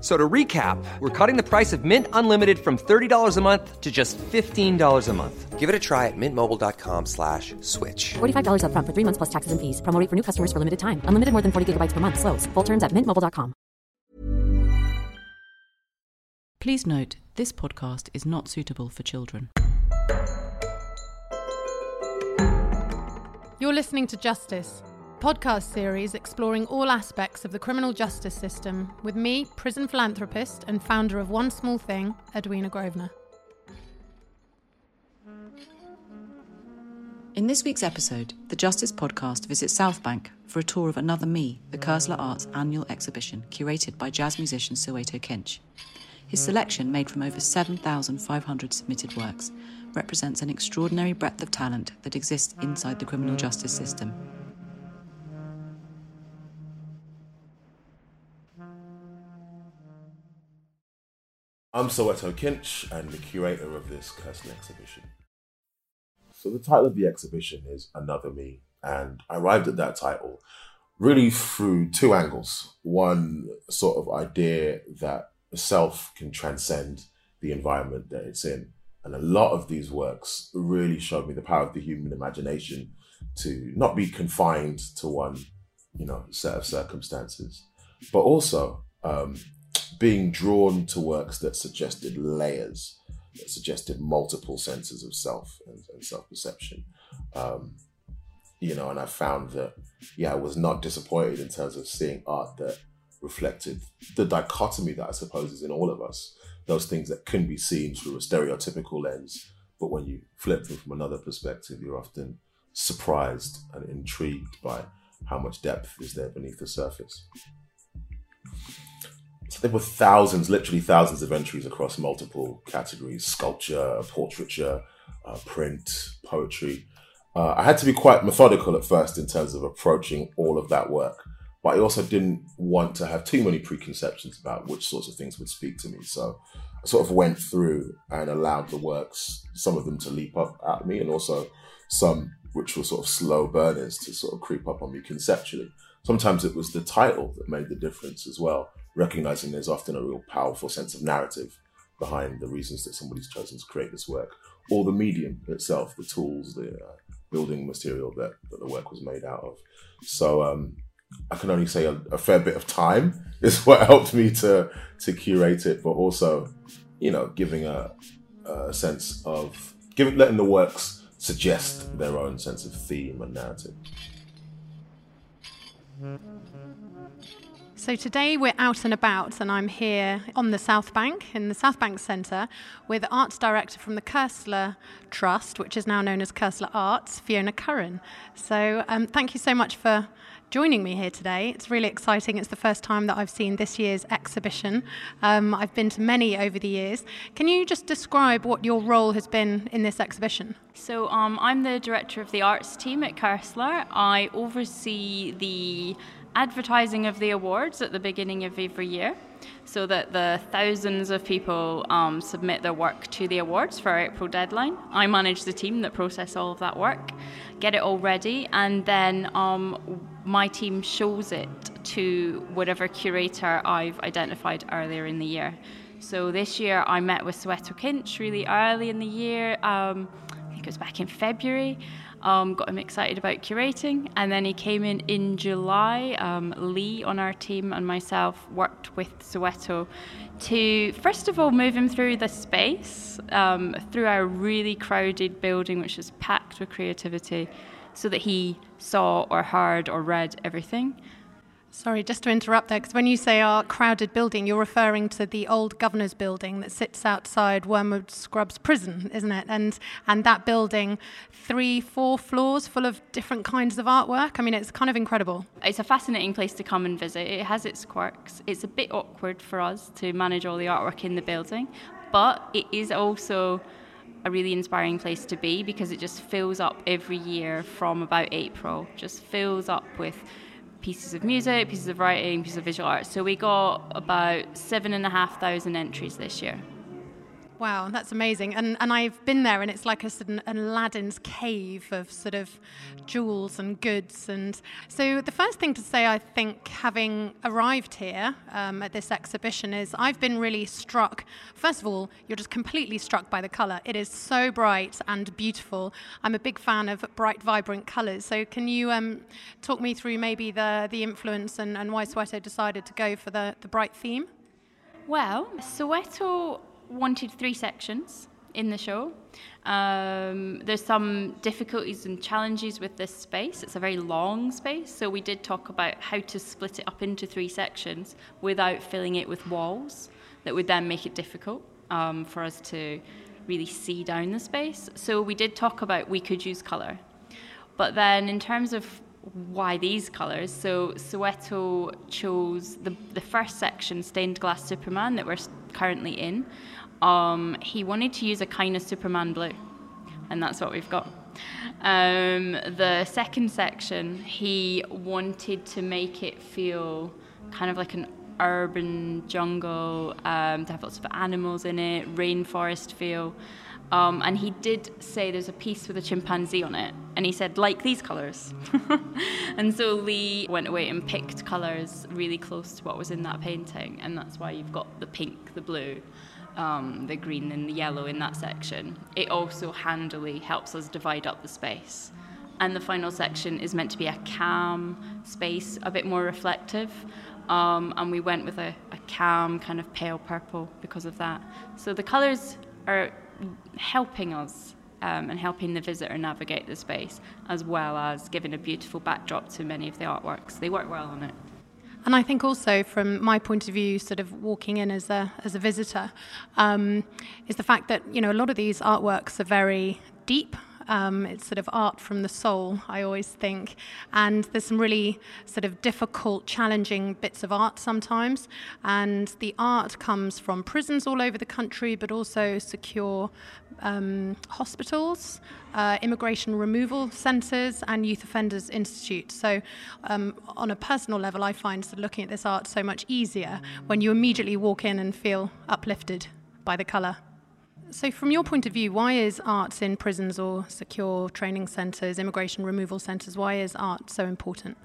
So to recap, we're cutting the price of Mint Unlimited from $30 a month to just $15 a month. Give it a try at mintmobile.com slash switch. $45 upfront for three months plus taxes and fees. Promo for new customers for limited time. Unlimited more than 40 gigabytes per month. Slows. Full terms at mintmobile.com. Please note, this podcast is not suitable for children. You're listening to Justice, podcast series exploring all aspects of the criminal justice system with me, prison philanthropist and founder of One Small Thing, Edwina Grosvenor. In this week's episode, the Justice Podcast visits South Bank for a tour of Another Me, the Koestler Arts annual exhibition curated by jazz musician Soweto Kinch. His selection, made from over 7,500 submitted works, represents an extraordinary breadth of talent that exists inside the criminal justice system. I'm Soweto Kinch and the curator of this Koestler exhibition. So the title of the exhibition is Another Me, and I arrived at that title really through two angles. One sort of idea that the self can transcend the environment that it's in. And a lot of these works really showed me the power of the human imagination to not be confined to one, you know, set of circumstances, but also um, being drawn to works that suggested layers, that suggested multiple senses of self and, and self perception. Um, you know, and I found that, yeah, I was not disappointed in terms of seeing art that reflected the dichotomy that I suppose is in all of us. Those things that can be seen through a stereotypical lens, but when you flip them from another perspective, you're often surprised and intrigued by how much depth is there beneath the surface. There were thousands, literally thousands of entries across multiple categories sculpture, portraiture, uh, print, poetry. Uh, I had to be quite methodical at first in terms of approaching all of that work, but I also didn't want to have too many preconceptions about which sorts of things would speak to me. So I sort of went through and allowed the works, some of them to leap up at me, and also some which were sort of slow burners to sort of creep up on me conceptually. Sometimes it was the title that made the difference as well, recognizing there's often a real powerful sense of narrative behind the reasons that somebody's chosen to create this work, or the medium itself, the tools, the uh, building material that, that the work was made out of. So um, I can only say a, a, fair bit of time is what helped me to to curate it, but also, you know, giving a, a sense of giving letting the works suggest their own sense of theme and narrative. So today we're out and about, and I'm here on the South Bank in the South Bank Centre with arts director from the Koestler Trust, which is now known as Koestler Arts, Fiona Curran. So um, thank you so much for joining me here today. It's really exciting. It's the first time that I've seen this year's exhibition. Um, I've been to many over the years. Can you just describe what your role has been in this exhibition? So, um, I'm the director of the arts team at Koestler. I oversee the advertising of the awards at the beginning of every year so that the thousands of people um, submit their work to the awards for our April deadline. I manage the team that process all of that work, get it all ready, and then um, my team shows it to whatever curator I've identified earlier in the year. So this year I met with Soweto Kinch really early in the year. Um, think it was back in February um, got him excited about curating. And then he came in in July. Um, Lee on our team and myself worked with Soweto to, first of all, move him through the space, um, through our really crowded building, which is packed with creativity, so that he saw or heard or read everything. Sorry, just to interrupt there, because when you say our crowded building, you're referring to the old governor's building that sits outside Wormwood Scrubs prison, isn't it? And and that building, three, four floors full of different kinds of artwork. I mean, it's kind of incredible. It's a fascinating place to come and visit. It has its quirks. It's a bit awkward for us to manage all the artwork in the building, but it is also a really inspiring place to be because it just fills up every year from about April. Just fills up with pieces of music, pieces of writing, pieces of visual art. So we got about seven and a half thousand entries this year. Wow, that's amazing. And and I've been there, and it's like a sort of an Aladdin's cave of sort of jewels and goods. And so the first thing to say, I think, having arrived here um, at this exhibition, is I've been really struck. First of all, you're just completely struck by the colour. It is so bright and beautiful. I'm a big fan of bright, vibrant colours. So can you um, talk me through maybe the the influence and, and why Soweto decided to go for the, the bright theme? Well, Soweto wanted three sections in the show. Um, there's some difficulties and challenges with this space. It's a very long space, so we did talk about how to split it up into three sections without filling it with walls that would then make it difficult um, for us to really see down the space. So we did talk about we could use colour. But then, in terms of why these colours, so Soweto chose the, the first section, Stained Glass Superman, that we're currently in, um, he wanted to use a kind of Superman blue, and that's what we've got. Um, the second section, he wanted to make it feel kind of like an urban jungle, um, to have lots of animals in it, rainforest feel. Um, and he did say there's a piece with a chimpanzee on it, and he said, like these colours. and so Lee went away and picked colours really close to what was in that painting, and that's why you've got the pink, the blue, um, the green and the yellow in that section, it also handily helps us divide up the space. And the final section is meant to be a calm space, a bit more reflective. Um, and we went with a, a calm kind of pale purple because of that. So the colours are helping us um, and helping the visitor navigate the space, as well as giving a beautiful backdrop to many of the artworks. They work well on it. And I think also, from my point of view, sort of walking in as a as a visitor, um, is the fact that you know a lot of these artworks are very deep. Um, it's sort of art from the soul, I always think. And there's some really sort of difficult, challenging bits of art sometimes. And the art comes from prisons all over the country, but also secure um, hospitals, uh, immigration removal centres, and youth offenders institutes. So, um, on a personal level, I find sort of looking at this art so much easier when you immediately walk in and feel uplifted by the colour. So, from your point of view, why is arts in prisons or secure training centres, immigration removal centres, why is art so important?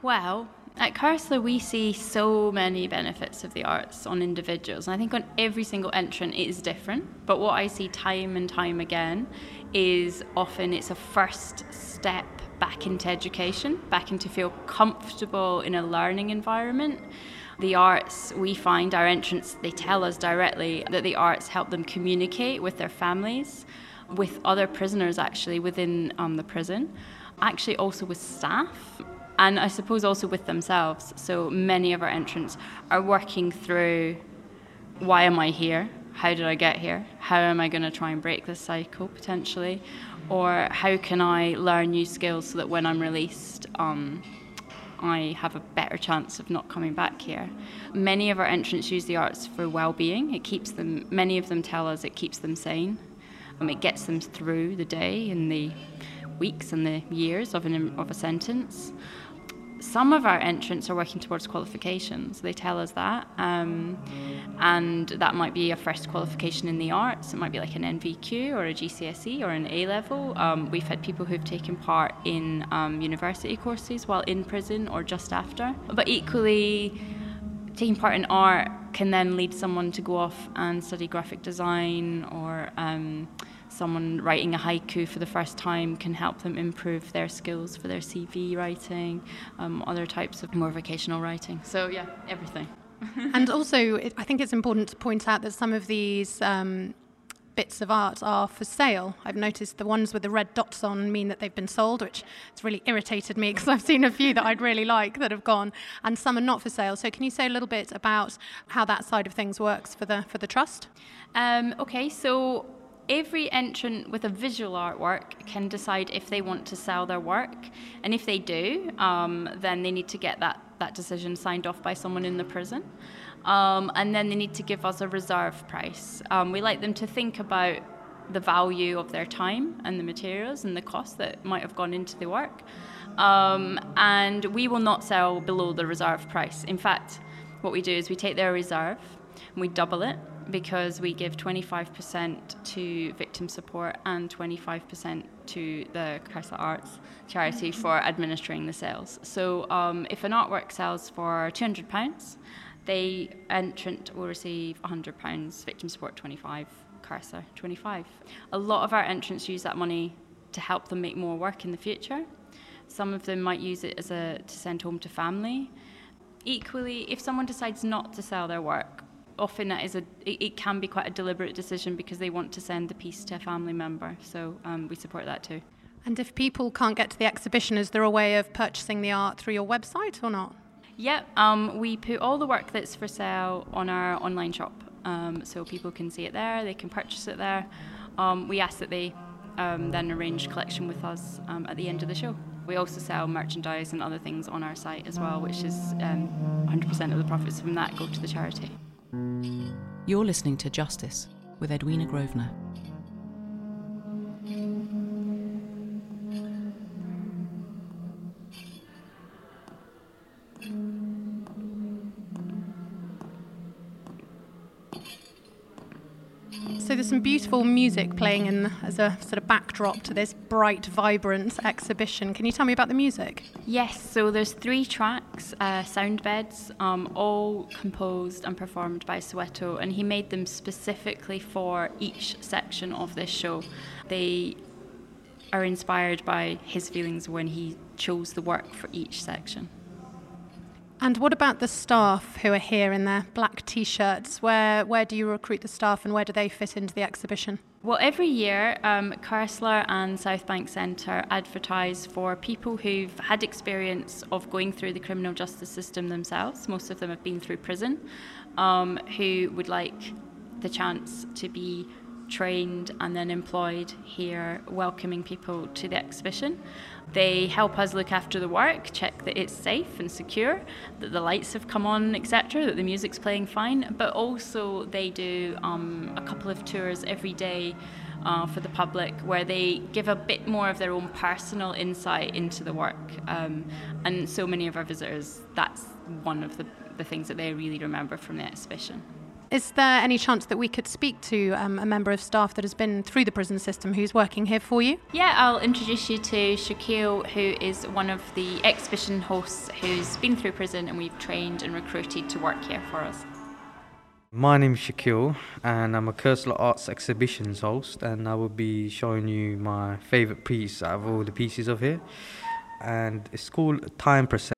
Well, at Koestler, we see so many benefits of the arts on individuals. And I think on every single entrant, it is different. But what I see time and time again is often it's a first step back into education, back into feel comfortable in a learning environment. The arts, we find our entrants, they tell us directly that the arts help them communicate with their families, with other prisoners actually within um, the prison, actually also with staff and I suppose also with themselves. So many of our entrants are working through why am I here? How did I get here? How am I going to try and break this cycle potentially? Or how can I learn new skills so that when I'm released, um, I have a better chance of not coming back here. Many of our entrants use the arts for well-being. It keeps them. Many of them tell us it keeps them sane. Um, it gets them through the day and the weeks and the years of an of a sentence some of our entrants are working towards qualifications. They tell us that. Um, and that might be a first qualification in the arts. It might be like an NVQ or a GCSE or an A level. Um, we've had people who've taken part in um, university courses while in prison or just after. But equally, taking part in art can then lead someone to go off and study graphic design or um, someone writing a haiku for the first time can help them improve their skills for their CV writing, um, other types of more vocational writing. So, yeah, everything. and also, it, I think it's important to point out that some of these. Um, bits of art are for sale. I've noticed the ones with the red dots on mean that they've been sold, which has really irritated me because I've seen a few that I'd really like that have gone, and some are not for sale. So, can you say a little bit about how that side of things works for the for the trust? Um, okay, so every entrant with a visual artwork can decide if they want to sell their work, and if they do, um, then they need to get that that decision signed off by someone in the prison. Um, and then they need to give us a reserve price. Um, we like them to think about the value of their time and the materials and the cost that might have gone into the work. Um, and we will not sell below the reserve price. In fact, what we do is we take their reserve and we double it because we give 25% to victim support and 25% to the Koestler Arts charity for administering the sales. So um, if an artwork sells for £200, the entrant will receive £100, victim support 25 Koestler 25 A lot of our entrants use that money to help them make more work in the future. Some of them might use it as a to send home to family. Equally, if someone decides not to sell their work, often that is a it, it, can be quite a deliberate decision because they want to send the piece to a family member. So um, we support that too. And if people can't get to the exhibition, is there a way of purchasing the art through your website or not? Yeah, um, we put all the work that's for sale on our online shop, um, so people can see it there. They can purchase it there. Um, we ask that they um, then arrange collection with us um, at the end of the show. We also sell merchandise and other things on our site as well, which is 100% um, of the profits from that go to the charity. You're listening to Justice with Edwina Grosvenor. Some beautiful music playing in as a sort of backdrop to this bright, vibrant exhibition. Can you tell me about the music? Yes. So there's three tracks, uh, sound beds, um, all composed and performed by Soweto, and he made them specifically for each section of this show. They are inspired by his feelings when he chose the work for each section. And what about the staff who are here in their black t-shirts? Where where do you recruit the staff, and where do they fit into the exhibition? Well, every year, um, Koestler and South Bank Centre advertise for people who've had experience of going through the criminal justice system themselves. Most of them have been through prison, um, who would like the chance to be trained and then employed here, welcoming people to the exhibition. They help us look after the work, check that it's safe and secure, that the lights have come on, etc., that the music's playing fine, but also they do um, a couple of tours every day. Uh, for the public, where they give a bit more of their own personal insight into the work. Um, and so many of our visitors, that's one of the, the things that they really remember from the exhibition. Is there any chance that we could speak to um, a member of staff that has been through the prison system who's working here for you? Yeah, I'll introduce you to Shaquille, who is one of the exhibition hosts who's been through prison and we've trained and recruited to work here for us. My name is Shaquille, and I'm a Koestler Arts exhibitions host, and I will be showing you my favourite piece out of all the pieces of here, and it's called Time Percent.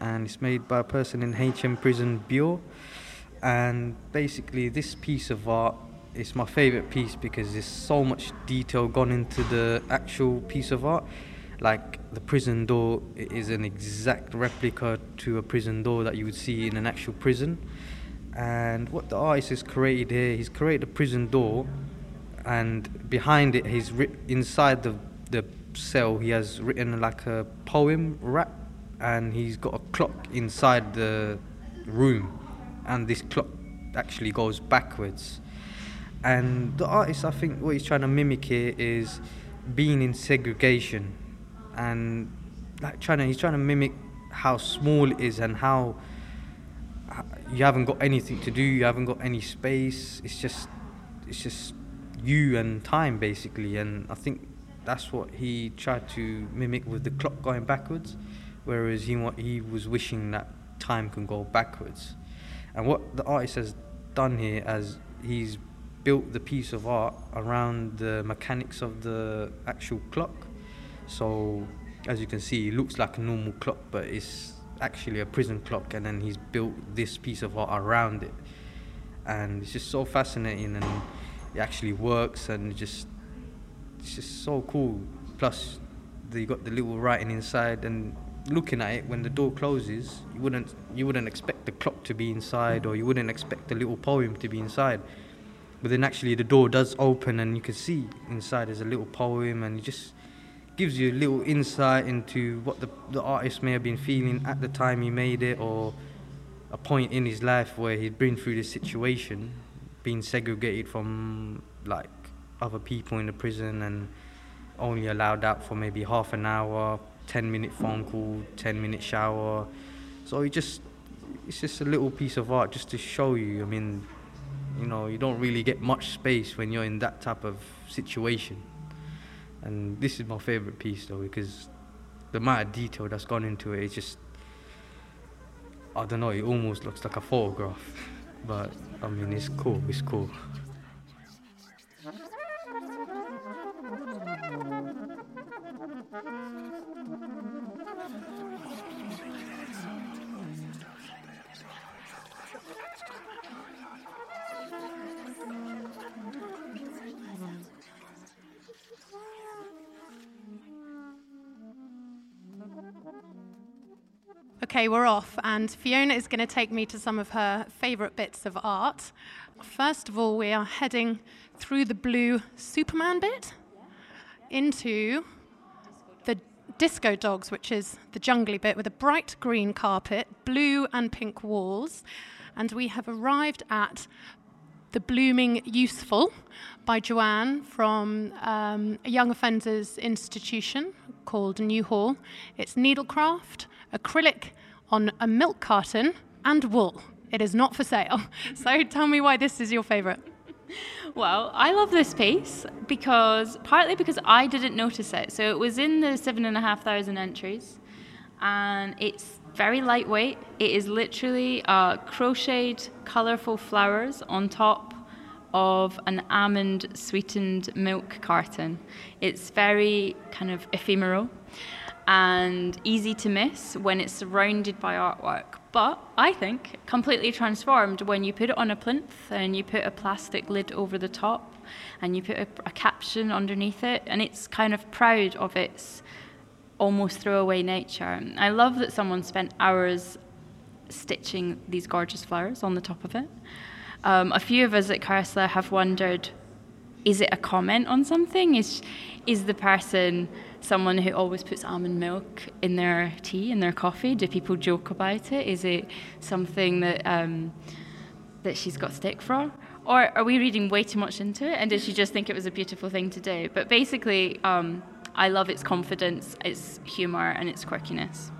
And it's made by a person in HM Prison Bure. And basically, this piece of art is my favorite piece because there's so much detail gone into the actual piece of art. Like the prison door is an exact replica to a prison door that you would see in an actual prison. And what the artist has created here, he's created a prison door, and behind it, he's writ- inside the the cell. He has written like a poem rap and he's got a clock inside the room, and this clock actually goes backwards. And the artist, I think, what he's trying to mimic here is being in segregation, and like trying to, he's trying to mimic how small it is and how you haven't got anything to do, you haven't got any space. It's just, it's just you and time basically, and I think that's what he tried to mimic with the clock going backwards whereas he he was wishing that time can go backwards. And what the artist has done here, as he's built the piece of art around the mechanics of the actual clock. So, as you can see, it looks like a normal clock, but it's actually a prison clock, and then he's built this piece of art around it. And it's just so fascinating, and it actually works, and just it's just so cool. Plus, you got the little writing inside, and looking at it when the door closes, you wouldn't you wouldn't expect the clock to be inside, or you wouldn't expect the little poem to be inside. But then actually the door does open, and you can see inside there's a little poem, and it just gives you a little insight into what the the artist may have been feeling at the time he made it, or a point in his life where he'd been through this situation, being segregated from like other people in the prison and only allowed out for maybe half an hour 10 minute phone call, 10 minute shower. So it just, it's just a little piece of art just to show you. I mean, you know, you don't really get much space when you're in that type of situation. And this is my favorite piece though, because the amount of detail that's gone into it, it's just, I don't know, it almost looks like a photograph. But I mean, it's cool, it's cool. Okay, we're off, and Fiona is going to take me to some of her favourite bits of art. First of all, we are heading through the blue Superman bit into the Disco Dogs, which is the jungly bit with a bright green carpet, blue and pink walls. And we have arrived at The Blooming Useful by Joanne from um, a young offenders institution called New Hall. It's needlecraft, acrylic on a milk carton and wool. It is not for sale. So tell me why this is your favorite. Well, I love this piece because partly because I didn't notice it. So it was in the seven and a half thousand entries, and it's very lightweight. It is literally uh, crocheted, colourful flowers on top of an almond sweetened milk carton. It's very kind of ephemeral and easy to miss when it's surrounded by artwork. But I think completely transformed when you put it on a plinth and you put a plastic lid over the top and you put a, a caption underneath it, and it's kind of proud of its almost throwaway nature. I love that someone spent hours stitching these gorgeous flowers on the top of it. Um, a few of us at Koestler have wondered is it a comment on something? Is, is the person someone who always puts almond milk in their tea, in their coffee? Do people joke about it? Is it something that, um, that she's got stick for? Or are we reading way too much into it? And did she just think it was a beautiful thing to do? But basically, um, I love its confidence, its humour, and its quirkiness.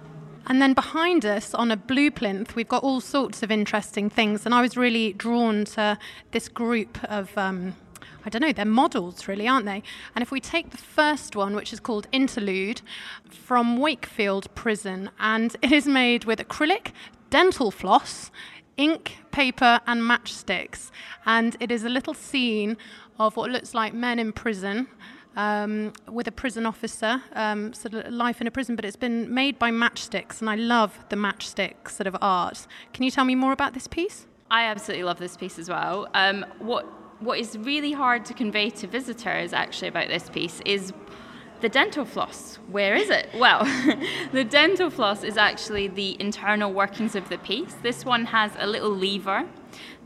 And then behind us on a blue plinth, we've got all sorts of interesting things. And I was really drawn to this group of. Um, I don't know, they're models, really, aren't they? And if we take the first one, which is called Interlude, from Wakefield Prison, and it is made with acrylic, dental floss, ink, paper, and matchsticks. And it is a little scene of what looks like men in prison. Um, with a prison officer, um, sort of life in a prison, but it's been made by matchsticks, and I love the matchstick sort of art. Can you tell me more about this piece? I absolutely love this piece as well. Um, what what is really hard to convey to visitors actually about this piece is the dental floss. Where is it? Well, the dental floss is actually the internal workings of the piece. This one has a little lever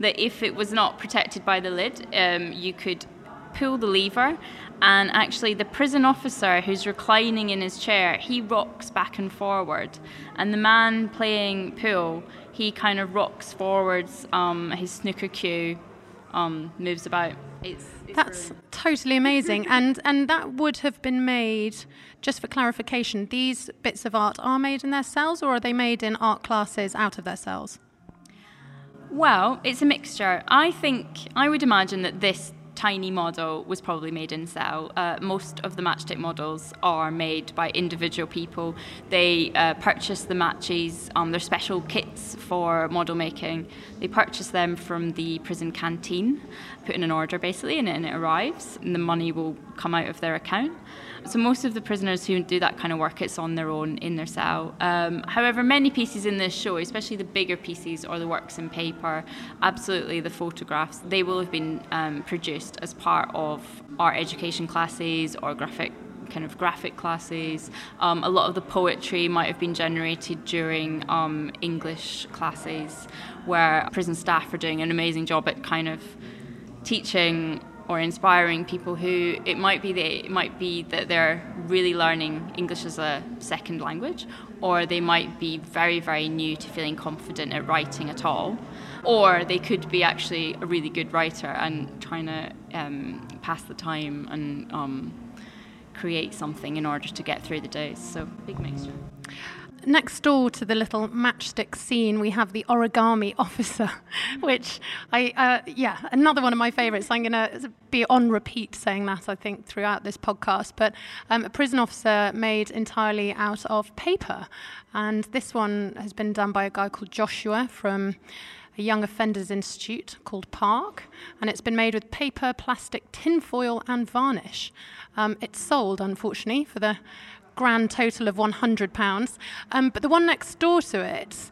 that, if it was not protected by the lid, um, you could pull the lever and actually the prison officer who's reclining in his chair he rocks back and forward and the man playing pool he kind of rocks forwards um, his snooker cue um, moves about. It's, it's That's totally amazing, and and that would have been made. Just for clarification, these bits of art are made in their cells, or are they made in art classes out of their cells? Well, it's a mixture. I think I would imagine that this tiny model was probably made in cell. Uh, most of the matchstick models are made by individual people. They uh, purchase the matches, um, they're special kits for model making. They purchase them from the prison canteen, put in an order basically, and, and it arrives, and the money will come out of their account. So most of the prisoners who do that kind of work, it's on their own in their cell. Um, however, many pieces in this show, especially the bigger pieces or the works in paper, absolutely the photographs, they will have been um, produced as part of art education classes or graphic kind of graphic classes. Um, a lot of the poetry might have been generated during um, English classes, where prison staff are doing an amazing job at kind of teaching or inspiring people who it might be it might be that they're really learning English as a second language, or they might be very very new to feeling confident at writing at all, or they could be actually a really good writer and trying to um, pass the time and um, create something in order to get through the days. So big mixture next door to the little matchstick scene, we have the origami officer, which I, uh, yeah, another one of my favorites. I'm going to be on repeat saying that, I think, throughout this podcast. But um, a prison officer made entirely out of paper. And this one has been done by a guy called Joshua from a Young Offenders Institute called Parc, and it's been made with paper, plastic, tinfoil, and varnish. Um, it's sold, unfortunately, for the grand total of £100. Um, but the one next door to it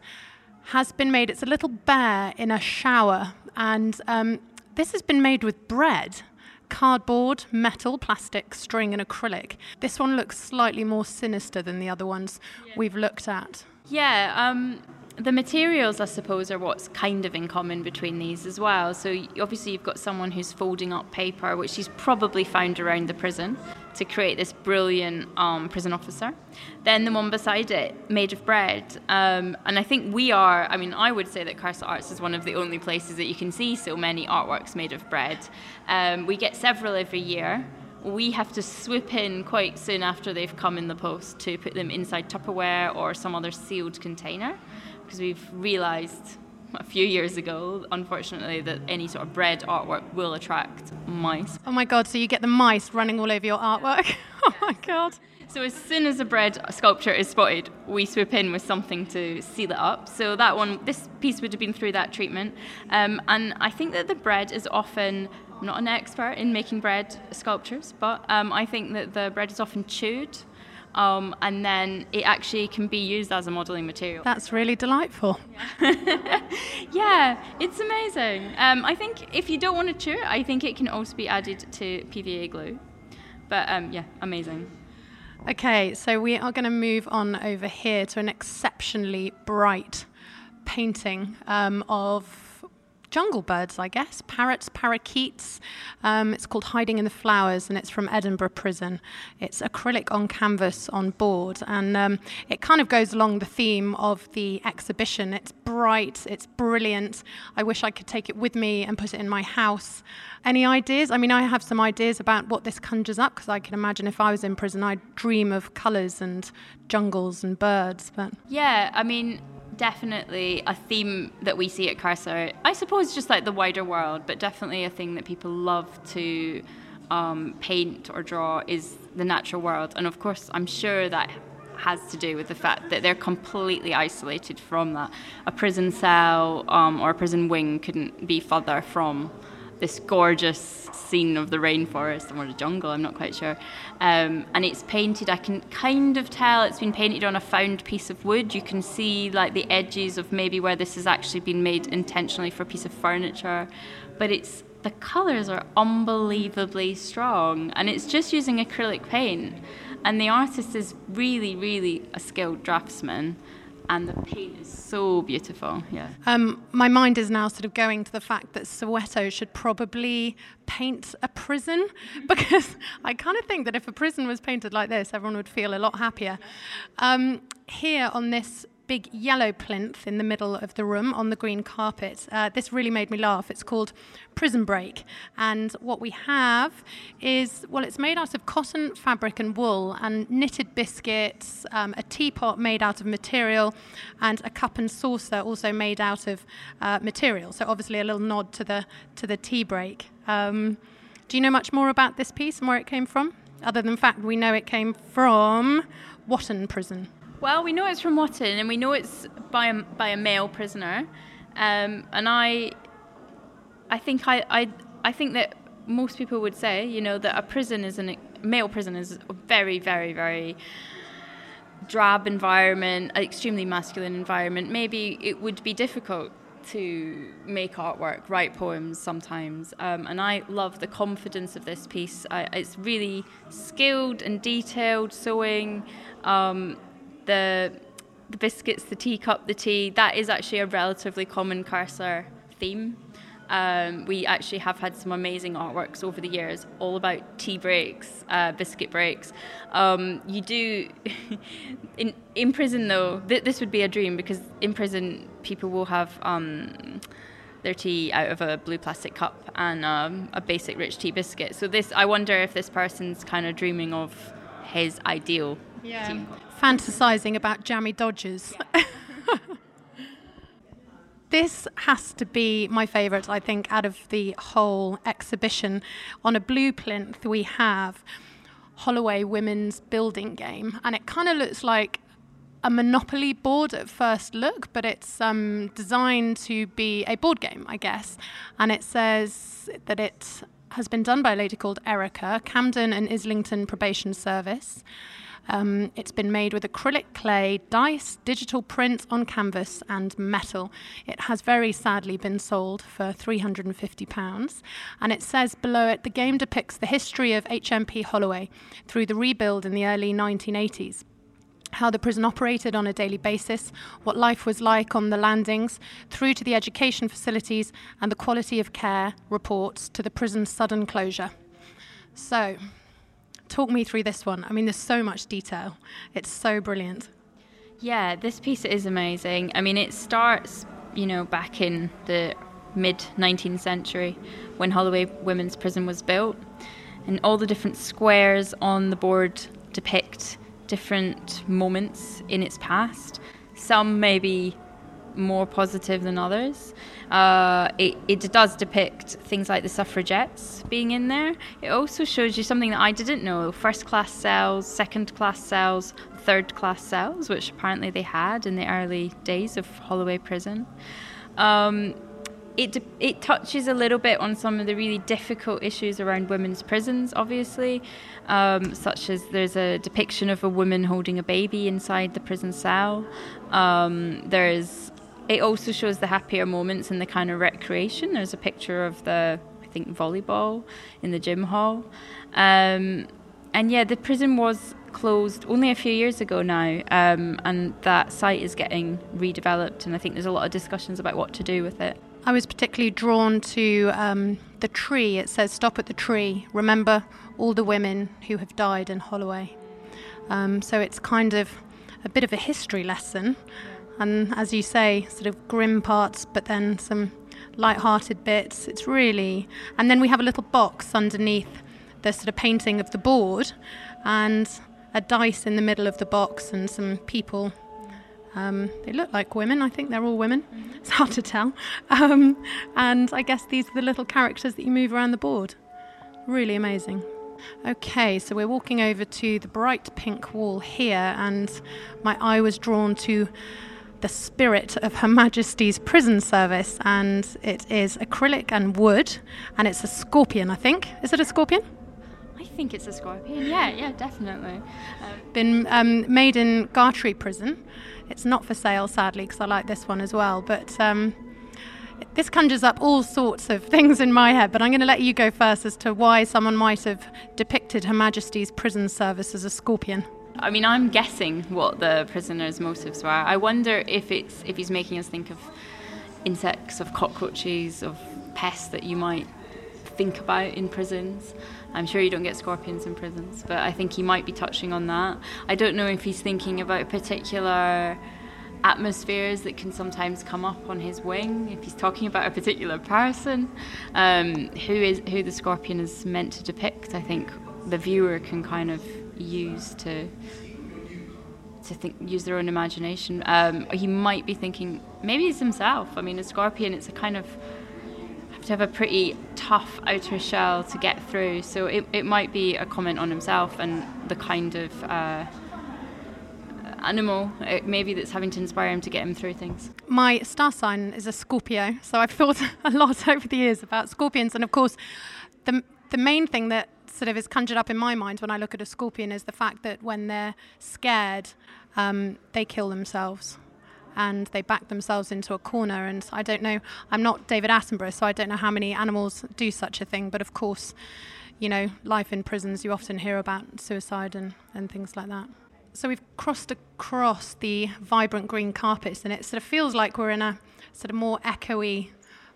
has been made, it's a little bear in a shower, and um, this has been made with bread. Cardboard, metal, plastic, string, and acrylic. This one looks slightly more sinister than the other ones yeah. we've looked at. Yeah, um, the materials, I suppose, are what's kind of in common between these as well. So obviously, you've got someone who's folding up paper, which he's probably found around the prison to create this brilliant um, prison officer. Then the one beside it, made of bread. Um, and I think we are, I mean, I would say that Koestler Arts is one of the only places that you can see so many artworks made of bread. Um, we get several every year we have to swoop in quite soon after they've come in the post to put them inside Tupperware or some other sealed container because we've realised a few years ago, unfortunately, that any sort of bread artwork will attract mice. Oh my god, so you get the mice running all over your artwork? oh my god. So as soon as a bread sculpture is spotted, we swoop in with something to seal it up. So that one, this piece would have been through that treatment. Um, and I think that the bread is often, I'm not an expert in making bread sculptures, but um, I think that the bread is often chewed um, and then it actually can be used as a modelling material. That's really delightful. Yeah, yeah it's amazing. Um, I think if you don't want to chew it, I think it can also be added to PVA glue. But um, yeah, amazing. Okay, so we are going to move on over here to an exceptionally bright painting um, of jungle birds, I guess, parrots, parakeets. Um, it's called Hiding in the Flowers, and it's from Edinburgh Prison. It's acrylic on canvas on board, and um, it kind of goes along the theme of the exhibition. It's bright, it's brilliant. I wish I could take it with me and put it in my house. Any ideas? I mean, I have some ideas about what this conjures up because I can imagine if I was in prison, I'd dream of colours and jungles and birds. But yeah, I mean, definitely a theme that we see at Koestler. I suppose just like the wider world, but definitely a thing that people love to um, paint or draw is the natural world. And of course, I'm sure that has to do with the fact that they're completely isolated from that. A prison cell um, or a prison wing couldn't be further from this gorgeous scene of the rainforest or the jungle, I'm not quite sure. Um, and it's painted, I can kind of tell it's been painted on a found piece of wood. You can see like the edges of maybe where this has actually been made intentionally for a piece of furniture. But it's the colours are unbelievably strong and it's just using acrylic paint. And the artist is really, really a skilled draftsman and the paint is so beautiful. Yeah. Um, my mind is now sort of going to the fact that Soweto should probably paint a prison because I kind of think that if a prison was painted like this, everyone would feel a lot happier. Um, here on this big yellow plinth in the middle of the room on the green carpet. Uh, this really made me laugh. It's called Prison Break. And what we have is, well, it's made out of cotton, fabric, and wool, and knitted biscuits, um, a teapot made out of material, and a cup and saucer also made out of uh, material. So obviously a little nod to the, to the tea break. Um, do you know much more about this piece and where it came from? Other than fact we know it came from Whatton Prison. Well, we know it's from Whatton, and we know it's by a, by a male prisoner. Um, and I, I think I, I, I think that most people would say, you know, that a prison is a male prison is a very, very, very drab environment, an extremely masculine environment. Maybe it would be difficult to make artwork, write poems sometimes. Um, and I love the confidence of this piece. I, it's really skilled and detailed sewing. Um, the the biscuits, the teacup, the tea, that is actually a relatively common Koestler theme. Um, we actually have had some amazing artworks over the years, all about tea breaks, uh, biscuit breaks. Um, you do in in prison though. Th- this would be a dream because in prison people will have um, their tea out of a blue plastic cup and um, a basic rich tea biscuit. So this, I wonder if this person's kind of dreaming of his ideal yeah. tea fantasizing about jammy dodgers. this has to be my favourite, I think, out of the whole exhibition. On a blue plinth, we have Holloway Women's Building Game, and it kind of looks like a Monopoly board at first look, but it's um, designed to be a board game, I guess. And it says that it has been done by a lady called Erica, Camden and Islington Probation Service. Um, it's been made with acrylic clay, dice, digital print on canvas, and metal. It has very sadly been sold for £350. And it says below it the game depicts the history of HMP Holloway through the rebuild in the early 1980s how the prison operated on a daily basis, what life was like on the landings, through to the education facilities and the quality of care reports to the prison's sudden closure. So, talk me through this one. I mean, there's so much detail. It's so brilliant. Yeah, this piece is amazing. I mean, it starts, you know, back in the mid 19th century when Holloway Women's Prison was built. And all the different squares on the board depict different moments in its past. Some maybe more positive than others. Uh, it, it does depict things like the suffragettes being in there. It also shows you something that I didn't know first class cells, second class cells, third class cells, which apparently they had in the early days of Holloway Prison. Um, it it touches a little bit on some of the really difficult issues around women's prisons, obviously, um, such as there's a depiction of a woman holding a baby inside the prison cell. Um, there's it also shows the happier moments and the kind of recreation. There's a picture of the I think volleyball in the gym hall, um, and yeah, the prison was closed only a few years ago now, um, and that site is getting redeveloped, and I think there's a lot of discussions about what to do with it. I was particularly drawn to um, the tree. It says, Stop at the tree. Remember all the women who have died in Holloway. Um, so it's kind of a bit of a history lesson. And as you say, sort of grim parts, but then some light-hearted bits. It's really, and then we have a little box underneath the sort of painting of the board, and a dice in the middle of the box, and some people. Um, they look like women. I think they're all women. It's hard to tell. Um, and I guess these are the little characters that you move around the board. Really amazing. Okay, so we're walking over to the bright pink wall here, and my eye was drawn to the spirit of Her Majesty's prison service, and it is acrylic and wood, and it's a scorpion, I think. Is it a scorpion? I think it's a scorpion. Yeah, yeah, definitely. Um, Been um, made in Gartree Prison. It's not for sale, sadly, because I like this one as well. But um, this conjures up all sorts of things in my head. But I'm going to let you go first as to why someone might have depicted Her Majesty's prison service as a scorpion. I mean, I'm guessing what the prisoner's motives were. I wonder if it's if he's making us think of insects, of cockroaches, of pests that you might think about in prisons. I'm sure you don't get scorpions in prisons, but I think he might be touching on that. I don't know if he's thinking about particular atmospheres that can sometimes come up on his wing if he's talking about a particular person um, who is who the scorpion is meant to depict i think the viewer can kind of use to to think use their own imagination. Um, he might be thinking maybe it's himself. I mean, a scorpion it's a kind of have to have a pretty tough outer shell to get through. So it it might be a comment on himself and the kind of uh, animal uh, maybe that's having to inspire him to get him through things. My star sign is a Scorpio, so I've thought a lot over the years about scorpions, and of course, the the main thing that sort of is conjured up in my mind when I look at a scorpion is the fact that when they're scared, um, they kill themselves and they back themselves into a corner. And I don't know, I'm not David Attenborough, so I don't know how many animals do such a thing. But of course, you know, life in prisons, you often hear about suicide and, and things like that. So we've crossed across the vibrant green carpets, and it sort of feels like we're in a sort of more echoey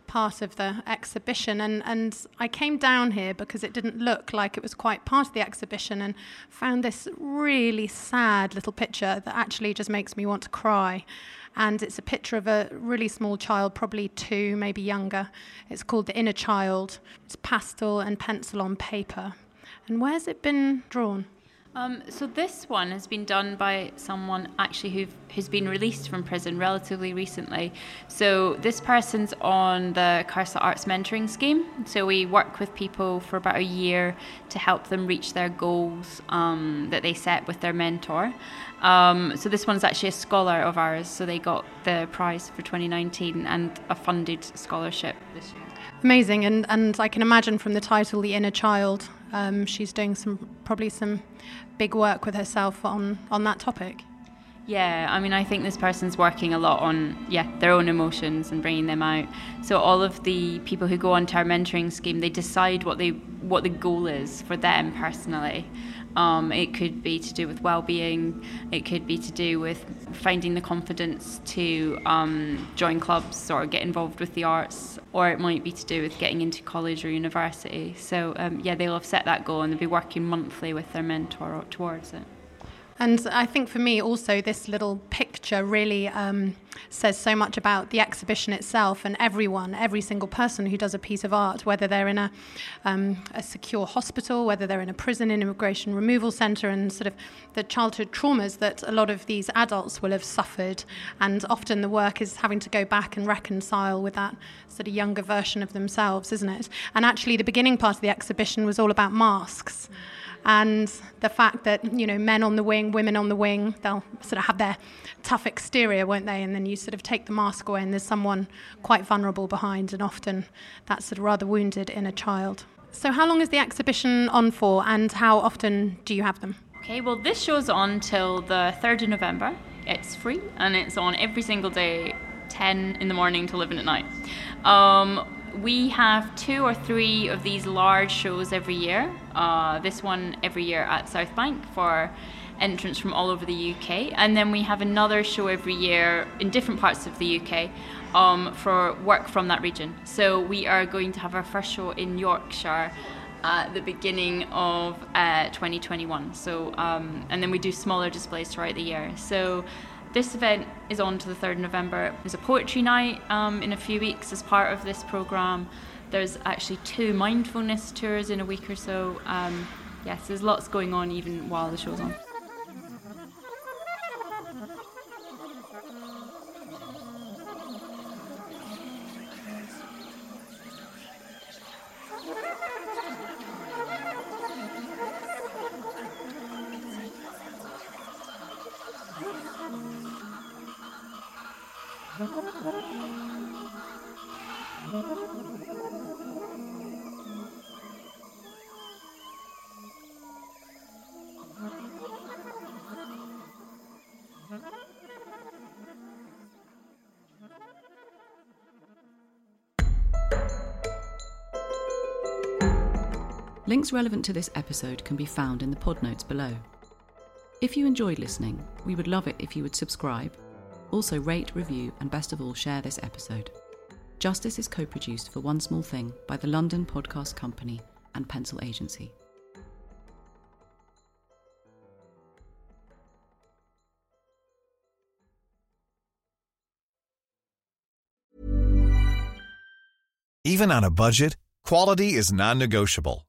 part of the exhibition and, and I came down here because it didn't look like it was quite part of the exhibition and found this really sad little picture that actually just makes me want to cry. And it's a picture of a really small child, probably two, maybe younger. It's called The Inner Child. It's pastel and pencil on paper. And where's it been drawn? Um, so this one has been done by someone actually who who's been released from prison relatively recently. So this person's on the Koestler Arts Mentoring Scheme. So we work with people for about a year to help them reach their goals um, that they set with their mentor. Um, so this one's actually a scholar of ours. So they got the prize for 2019 and a funded scholarship this year. Amazing, and and I can imagine from the title, "The Inner Child," um, she's doing some probably some big work with herself on on that topic. Yeah, I mean, I think this person's working a lot on yeah their own emotions and bringing them out. So all of the people who go onto our mentoring scheme, they decide what they what the goal is for them personally. Um, it could be to do with well-being. It could be to do with finding the confidence to um, join clubs or get involved with the arts, or it might be to do with getting into college or university. So um, yeah, they'll have set that goal and they'll be working monthly with their mentor towards it. And I think for me also, this little picture really um, says so much about the exhibition itself and everyone, every single person who does a piece of art, whether they're in a, um, a secure hospital, whether they're in a prison, an immigration removal centre, and sort of the childhood traumas that a lot of these adults will have suffered. And often the work is having to go back and reconcile with that sort of younger version of themselves, isn't it? And actually, the beginning part of the exhibition was all about masks. Mm and the fact that you know men on the wing, women on the wing, they'll sort of have their tough exterior, won't they? And then you sort of take the mask away, and there's someone quite vulnerable behind, and often that's sort of rather wounded in a child. So, how long is the exhibition on for, and how often do you have them? Okay, well, this show's on till the 3rd of November. It's free and it's on every single day, 10 in the morning to 11 at night. Um, we have two or three of these large shows every year. Uh, this one every year at South Bank for entrants from all over the UK. And then we have another show every year in different parts of the UK um, for work from that region. So we are going to have our first show in Yorkshire at the beginning of uh, 2021. So, um, and then we do smaller displays throughout the year. So, this event is on to the 3rd of November. There's a poetry night um, in a few weeks as part of this program. There's actually two mindfulness tours in a week or so. Um, yes, there's lots going on even while the show's on. Links relevant to this episode can be found in the pod notes below. If you enjoyed listening, we would love it if you would subscribe. Also, rate, review, and best of all, share this episode. Justice is co produced for One Small Thing by the London Podcast Company and Pencil Agency. Even on a budget, quality is non-negotiable.